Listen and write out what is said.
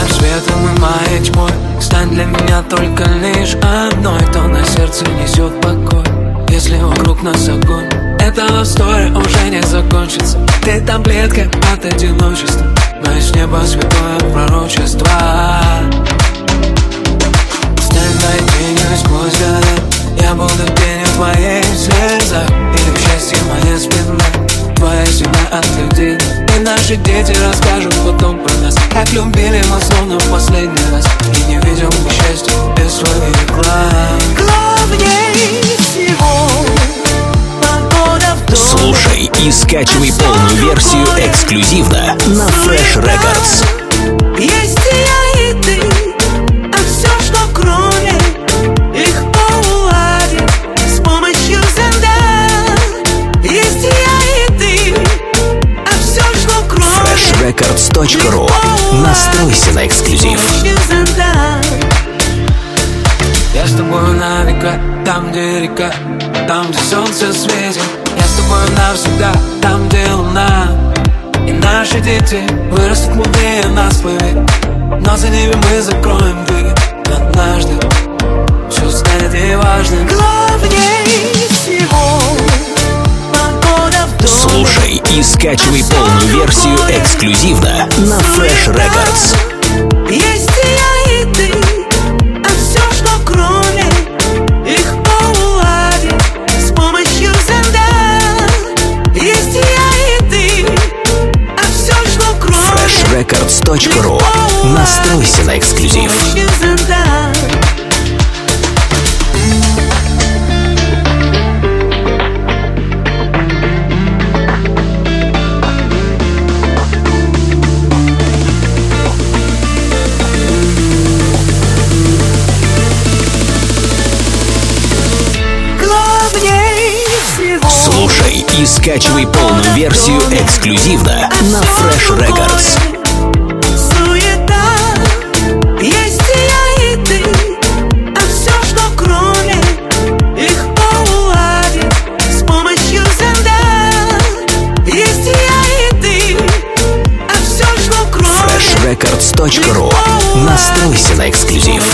наш светом и тьмой Стань для меня только лишь одной. То на сердце несет покой Если вокруг нас огонь. Эта история уже не закончится. Ты таблетка от одиночества. Мои с неба святое пророчество. Стань моей тенью сквозь года Я буду тенью твоей слезах наши дети расскажут потом про нас. Как любили мы словно в последний раз. И не видел мы счастья без своих глаз. Главней всего Погода в доме. Слушай и скачивай полную версию эксклюзивно на Fresh Records. Есть freshrecords.ru Настройся на эксклюзив. Я с тобой на века, там где река Там где солнце светит. Я с тобой навсегда, там где луна. И наши дети вырастут мудрее нас, поверь Но за ними мы закроем скачивай полную версию эксклюзивно на Fresh Records. Есть я, и ты А все, что кроме Легко уладить С помощью зонда Есть я, и ты А все, что кроме freshrecords.ru Настройся на эксклюзив. С помощью зонда и скачивай полную версию эксклюзивно на Fresh Records. А А freshrecords.ru Настройся на эксклюзив.